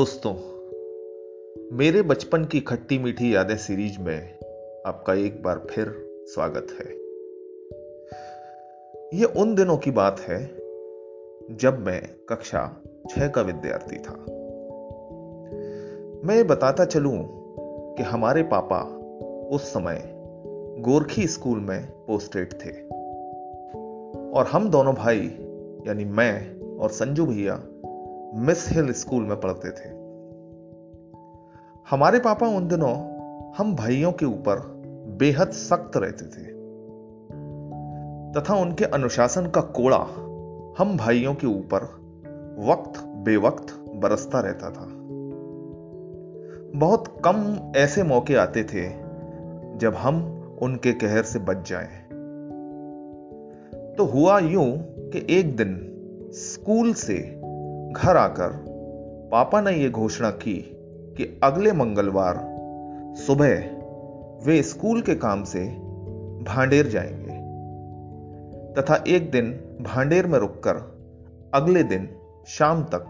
दोस्तों, मेरे बचपन की खट्टी मीठी यादें सीरीज़ में आपका एक बार फिर स्वागत है। यह उन दिनों की बात है जब मैं कक्षा छह का विद्यार्थी था। मैं बताता चलूँ कि हमारे पापा उस समय गोरखी स्कूल में पोस्टेड थे। और हम दोनों भाई, यानी मैं और संजू भैया मिस हिल स्कूल में पढ़ते थे। हमारे पापा उन दिनों हम भाइयों के ऊपर बेहद सख्त रहते थे। तथा उनके अनुशासन का कोड़ा हम भाइयों के ऊपर वक्त बेवक्त बरसता रहता था। बहुत कम ऐसे मौके आते थे जब हम उनके कहर से बच जाएँ। तो हुआ यूँ कि एक दिन स्कूल से घर आकर पापा ने यह घोषणा की कि अगले मंगलवार सुबह वे स्कूल के काम से भांडेर जाएँगे तथा एक दिन भांडेर में रुककर अगले दिन शाम तक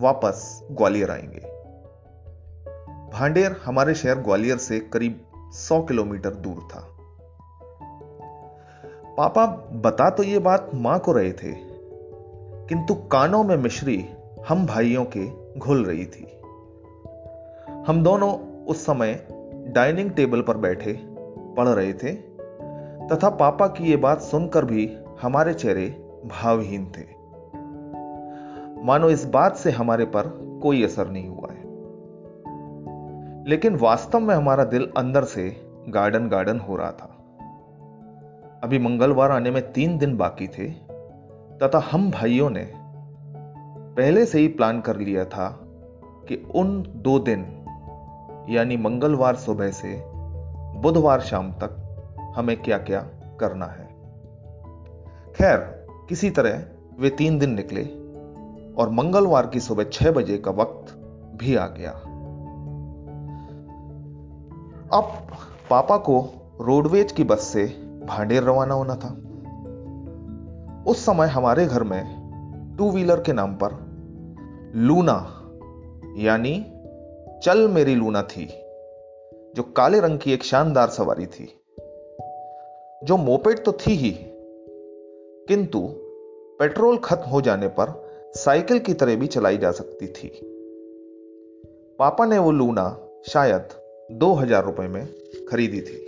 वापस ग्वालियर आएँगे। भांडेर हमारे शहर ग्वालियर से करीब 100 किलोमीटर दूर था। पापा बता तो ये बात माँ को रहे थे किंतु कानों में मिश्री हम भाइयों के घुल रही थी। हम दोनों उस समय डाइनिंग टेबल पर बैठे, पढ़ रहे थे, तथा पापा की यह बात सुनकर भी हमारे चेहरे भावहीन थे। मानो इस बात से हमारे पर कोई असर नहीं हुआ है। लेकिन वास्तव में हमारा दिल अंदर से गार्डन गार्डन हो रहा था। अभी मंगलवार आने में तीन दिन बाकी थे तथा हम भाइयों ने पहले से ही प्लान कर लिया था कि उन दो दिन, यानी मंगलवार सुबह से बुधवार शाम तक हमें क्या क्या करना है। खैर, किसी तरह वे तीन दिन निकले और मंगलवार की सुबह छह बजे का वक्त भी आ गया। अब पापा को रोडवेज़ की बस से भांडेर रवाना होना था। उस समय हमारे घर में टू व्हीलर के नाम पर लूना, यानी चल मेरी लूना थी, जो काले रंग की एक शानदार सवारी थी। जो मोपेट तो थी ही, किंतु पेट्रोल खत्म हो जाने पर साइकिल की तरह भी चलाई जा सकती थी। पापा ने वो लूना शायद दो हज़ार रुपए में खरीदी थी।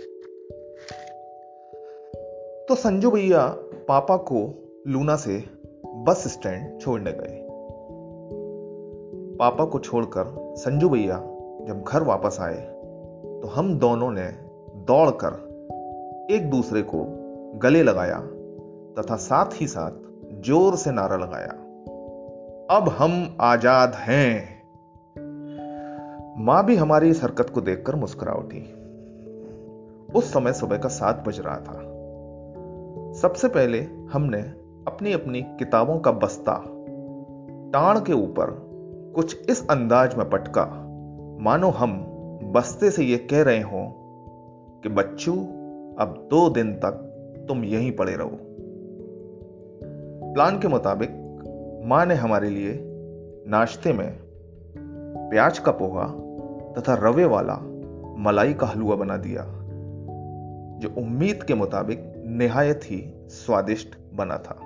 तो संजू भैया पापा को लूना से बस स्टैंड छोड़ने गए। पापा को छोड़कर संजू भैया जब घर वापस आए तो हम दोनों ने दौड़कर एक दूसरे को गले लगाया तथा साथ ही साथ ज़ोर से नारा लगाया। अब हम आज़ाद हैं। माँ भी हमारी इस हरकत को देखकर मुस्कुरा उठी। उस समय सुबह का सात बज रहा था। सबसे पहले हमने अपनी अपनी किताबों का बस्ता। टाण के ऊपर कुछ इस अंदाज में पटका, मानो हम बस्ते से यह कह रहे हो कि, बच्चू, अब दो दिन तक तुम यहीं पड़े रहो। प्लान के मुताबिक, माँ ने हमारे लिए नाश्ते में प्याज का पोहा तथा रवे वाला मलाई का हलवा बना दिया, जो उम्मीद के मुताबिक निहायत ही स्वादिष्ट बना था।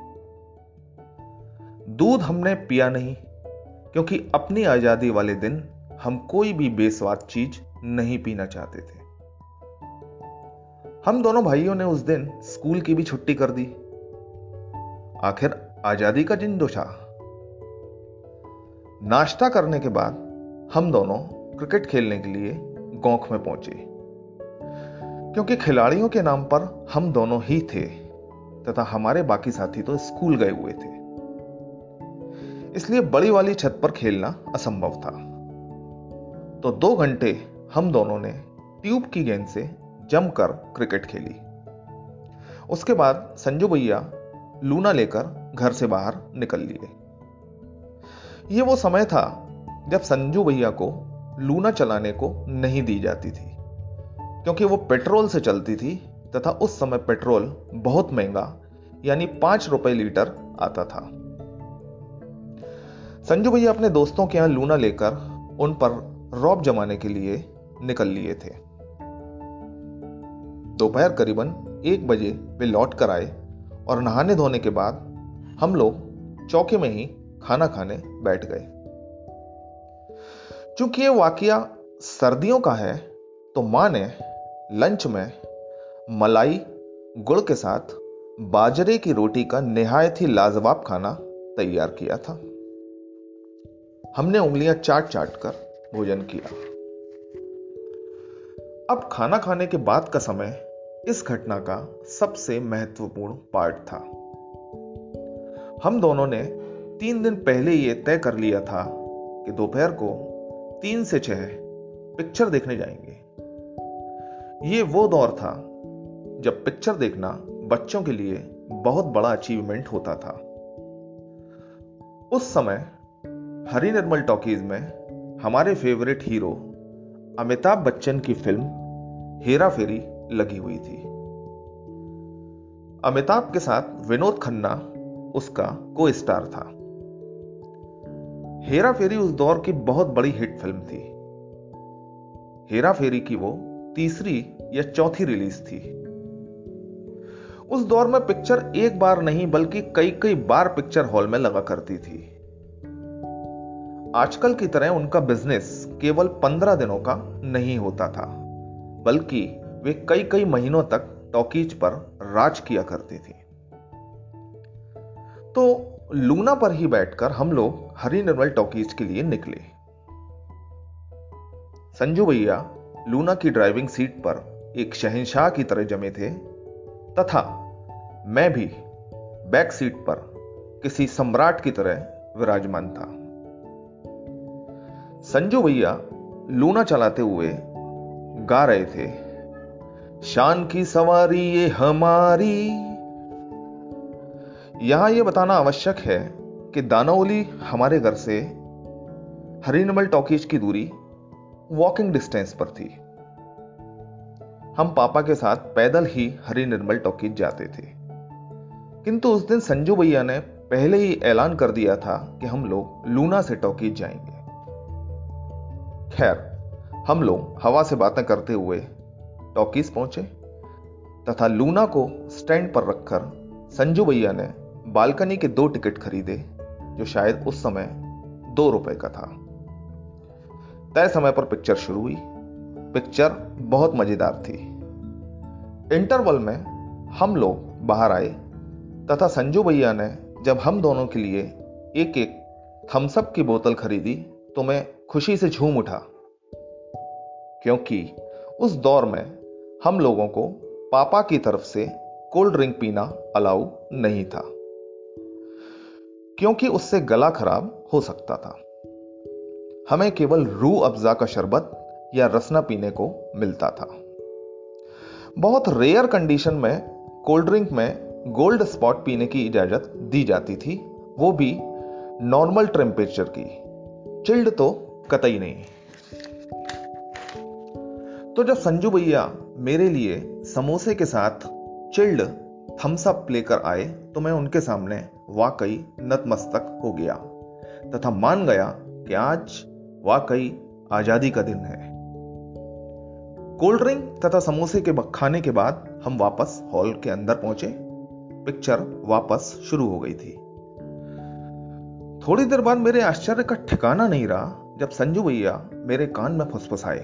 दूध हमने पिया नहीं, क्योंकि अपनी आज़ादी वाले दिन हम कोई भी बेस्वाद चीज़ नहीं पीना चाहते थे। हम दोनों भाइयों ने उस दिन स्कूल की भी छुट्टी कर दी। आखिर आज़ादी का दोषा। नाश्ता करने के बाद हम दोनों क्रिकेट खेलने के लिए गोंख में पहुँचे। क्योंकि खिलाड़ियों के नाम पर हम दोनों ही थे, तथा हमारे बाकी साथी तो स्कूल गए हुए थे। इसलिए बड़ी वाली छत पर खेलना असंभव था। तो दो घंटे हम दोनों ने ट्यूब की गेंद से जमकर क्रिकेट खेली। उसके बाद संजू भैया लूना लेकर घर से बाहर निकल लिए। यह वो समय था जब संजू भैया को लूना चलाने को नहीं दी जाती थी, क्योंकि वो पेट्रोल से चलती थी तथा उस समय पेट्रोल बहुत महँगा, यानी पाँच रुपए लीटर आता था। संजू भैया अपने दोस्तों के यहाँ लूना लेकर उन पर रौब जमाने के लिए निकल लिए थे। दोपहर करीबन एक बजे वे लौट कर आए और नहाने धोने के बाद हम लोग चौके में ही खाना खाने बैठ गए। चूँकि यह वाकया सर्दियों का है तो माँ ने लंच में मलाई, गुड़ के साथ बाजरे की रोटी का निहायत ही लाजवाब खाना तैयार किया था। हमने उंगलियाँ चाट चाट कर भोजन किया। अब खाना खाने के बाद का समय इस घटना का सबसे महत्वपूर्ण पार्ट था। हम दोनों ने तीन दिन पहले यह तय कर लिया था कि दोपहर को तीन से छह पिक्चर देखने जाएँगे। यह वो दौर था जब पिक्चर देखना बच्चों के लिए बहुत बड़ा अचीवमेंट होता था। उस समय हरी निर्मल टॉकीज में हमारे फेवरेट हीरो अमिताभ बच्चन की फ़िल्म हेरा फेरी लगी हुई थी। अमिताभ के साथ विनोद खन्ना उसका को स्टार था। हेरा फेरी उस दौर की बहुत बड़ी हिट फ़िल्म थी। हेरा फेरी की वो तीसरी या चौथी रिलीज़ थी। उस दौर में पिक्चर एक बार नहीं बल्कि कई कई बार पिक्चर हॉल में लगा करती थी। आजकल की तरह उनका बिज़नेस केवल पंद्रह दिनों का नहीं होता था, बल्कि वे कई कई महीनों तक टॉकीज पर राज किया करती थी। तो लूना पर ही बैठकर हम लोग हरी निर्मल टॉकीज के लिए निकले। संजू भैया लूना की ड्राइविंग सीट पर एक शहनशाह की तरह जमे थे, तथा मैं भी बैक सीट पर किसी सम्राट की तरह विराजमान था। संजू भैया लूना चलाते हुए गा रहे थे। शान की सवारी ये हमारी। यहाँ यह बताना आवश्यक है कि दानावली हमारे घर से हरिनमल टॉकीज की दूरी वॉकिंग डिस्टेंस पर थी। हम पापा के साथ पैदल ही हरी निर्मल टॉकीज जाते थे। किंतु उस दिन संजू भैया ने पहले ही ऐलान कर दिया था कि हम लोग लूना से टॉकीज जाएँगे। खैर, हम लोग हवा से बातें करते हुए टॉकीज पहुँचे, तथा लूना को स्टैंड पर रखकर संजू भैया ने बालकनी के दो टिकट खरीदे, जो शायद उस समय दो रुपए का था। तय समय पर पिक्चर शुरू हुई। पिक्चर बहुत मज़ेदार थी। इंटरवल में हम लोग बाहर आए, तथा संजू भैया ने जब हम दोनों के लिए एक एक थम्सअप की बोतल खरीदी तो मैं खुशी से झूम उठा। क्योंकि उस दौर में हम लोगों को पापा की तरफ़ से कोल्ड ड्रिंक पीना अलाउ नहीं था। क्योंकि उससे गला खराब हो सकता था। हमें केवल रू अफजा का शरबत या रसना पीने को मिलता था। बहुत रेयर कंडीशन में कोल्ड ड्रिंक में गोल्ड स्पॉट पीने की इजाज़त दी जाती थी। वो भी नॉर्मल टेम्परेचर की। चिल्ड तो कतई नहीं। तो जब संजू भैया मेरे लिए समोसे के साथ चिल्ड थम्सअप लेकर आए तो मैं उनके सामने वाकई नतमस्तक हो गया तथा मान गया कि आज वाकई आज़ादी का दिन है। कोल्ड ड्रिंक तथा समोसे के खाने के बाद हम वापस हॉल के अंदर पहुँचे। पिक्चर वापस शुरू हो गई थी। थोड़ी देर बाद मेरे आश्चर्य का ठिकाना नहीं रहा जब संजू भैया मेरे कान में फुसफुसाए,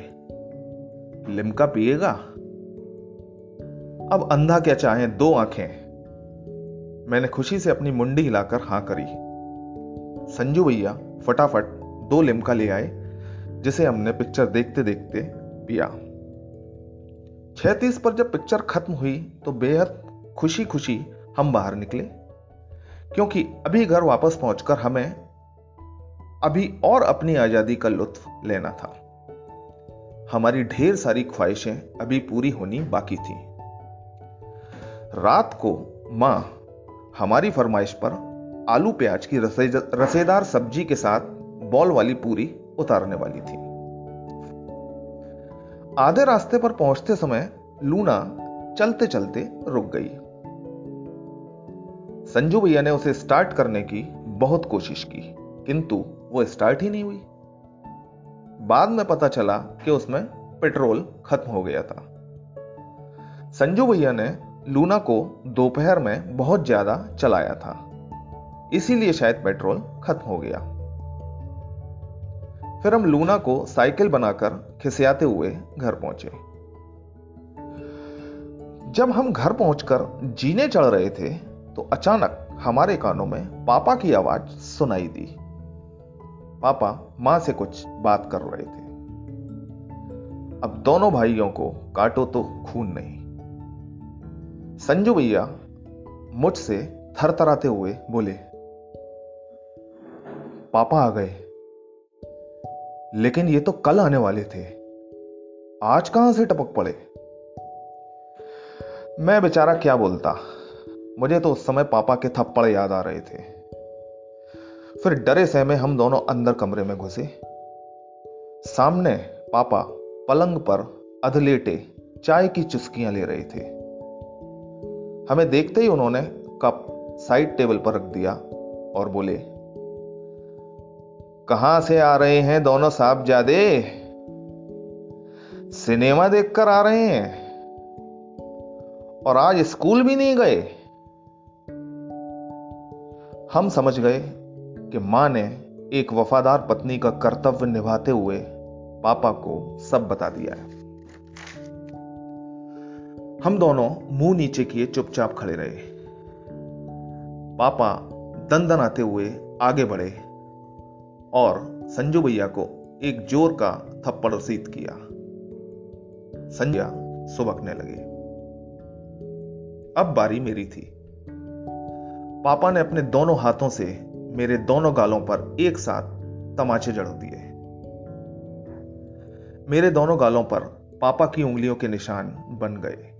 लिमका पिएगा? अब अंधा क्या चाहे दो आँखें? मैंने खुशी से अपनी मुंडी हिलाकर हाँ करी। संजू भैया फटाफट दो लिमका ले आए, जिसे हमने पिक्चर देखते देखते पिया। छह तीस पर जब पिक्चर खत्म हुई तो बेहद खुशी खुशी हम बाहर निकले, क्योंकि अभी घर वापस पहुंचकर हमें अभी और अपनी आज़ादी का लुत्फ लेना था। हमारी ढेर सारी ख्वाहिशें अभी पूरी होनी बाकी थी। रात को माँ हमारी फरमाइश पर आलू प्याज की रसेदार सब्ज़ी के साथ बॉल वाली पूरी उतारने वाली थी। आधे रास्ते पर पहुँचते समय लूना चलते चलते रुक गई। संजू भैया ने उसे स्टार्ट करने की बहुत कोशिश की, किंतु वो स्टार्ट ही नहीं हुई। बाद में पता चला कि उसमें पेट्रोल खत्म हो गया था। संजू भैया ने लूना को दोपहर में बहुत ज़्यादा चलाया था। इसीलिए शायद पेट्रोल खत्म हो गया। फिर हम लूना को साइकिल बनाकर खिसियाते हुए घर पहुँचे। जब हम घर पहुंचकर जीने चढ़ रहे थे तो अचानक हमारे कानों में पापा की आवाज़ सुनाई दी। पापा माँ से कुछ बात कर रहे थे। अब दोनों भाइयों को काटो तो खून नहीं। संजू भैया मुझसे थरथराते हुए बोले, पापा आ गए। लेकिन ये तो कल आने वाले थे। आज कहाँ से टपक पड़े? मैं बेचारा क्या बोलता? मुझे तो उस समय पापा के थप्पड़ याद आ रहे थे। फिर डरे सहमे हम दोनों अंदर कमरे में घुसे। सामने पापा पलंग पर अधलेटे चाय की चुस्कियाँ ले रहे थे। हमें देखते ही उन्होंने कप साइड टेबल पर रख दिया और बोले, कहाँ से आ रहे हैं दोनों साहब जादे सिनेमा देखकर आ रहे हैं। और आज स्कूल भी नहीं गए? हम समझ गए कि माँ ने एक वफादार पत्नी का कर्तव्य निभाते हुए पापा को सब बता दिया है। हम दोनों मुँह नीचे किए चुपचाप खड़े रहे। पापा दंदन आते हुए आगे बढ़े और संजू भैया को एक ज़ोर का थप्पड़ रसीद किया। संजय सुबकने लगे। अब बारी मेरी थी। पापा ने अपने दोनों हाथों से मेरे दोनों गालों पर एक साथ तमाचे जड़ दिए। मेरे दोनों गालों पर पापा की उंगलियों के निशान बन गए।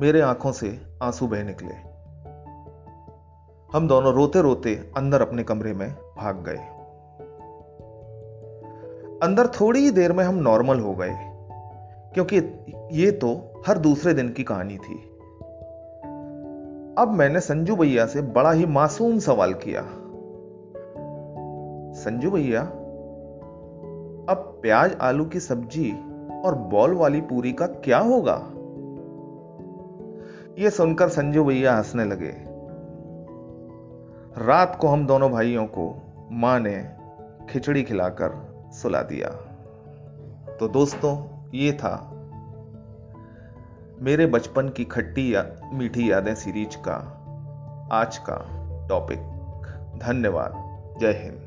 मेरे आँखों से आँसू बह निकले। हम दोनों रोते रोते अंदर अपने कमरे में भाग गए। अंदर थोड़ी ही देर में हम नॉर्मल हो गए, क्योंकि ये तो हर दूसरे दिन की कहानी थी। अब मैंने संजू भैया से बड़ा ही मासूम सवाल किया। संजू भैया, अब प्याज आलू की सब्ज़ी और बॉल वाली पूरी का क्या होगा? यह सुनकर संजू भैया हंसने लगे। रात को हम दोनों भाइयों को माँ ने खिचड़ी खिलाकर सुला दिया। तो दोस्तों, ये था मेरे बचपन की खट्टी या मीठी यादें सीरीज़ का, आज का टॉपिक धन्यवाद। जय हिंद।